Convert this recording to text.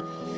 Yeah.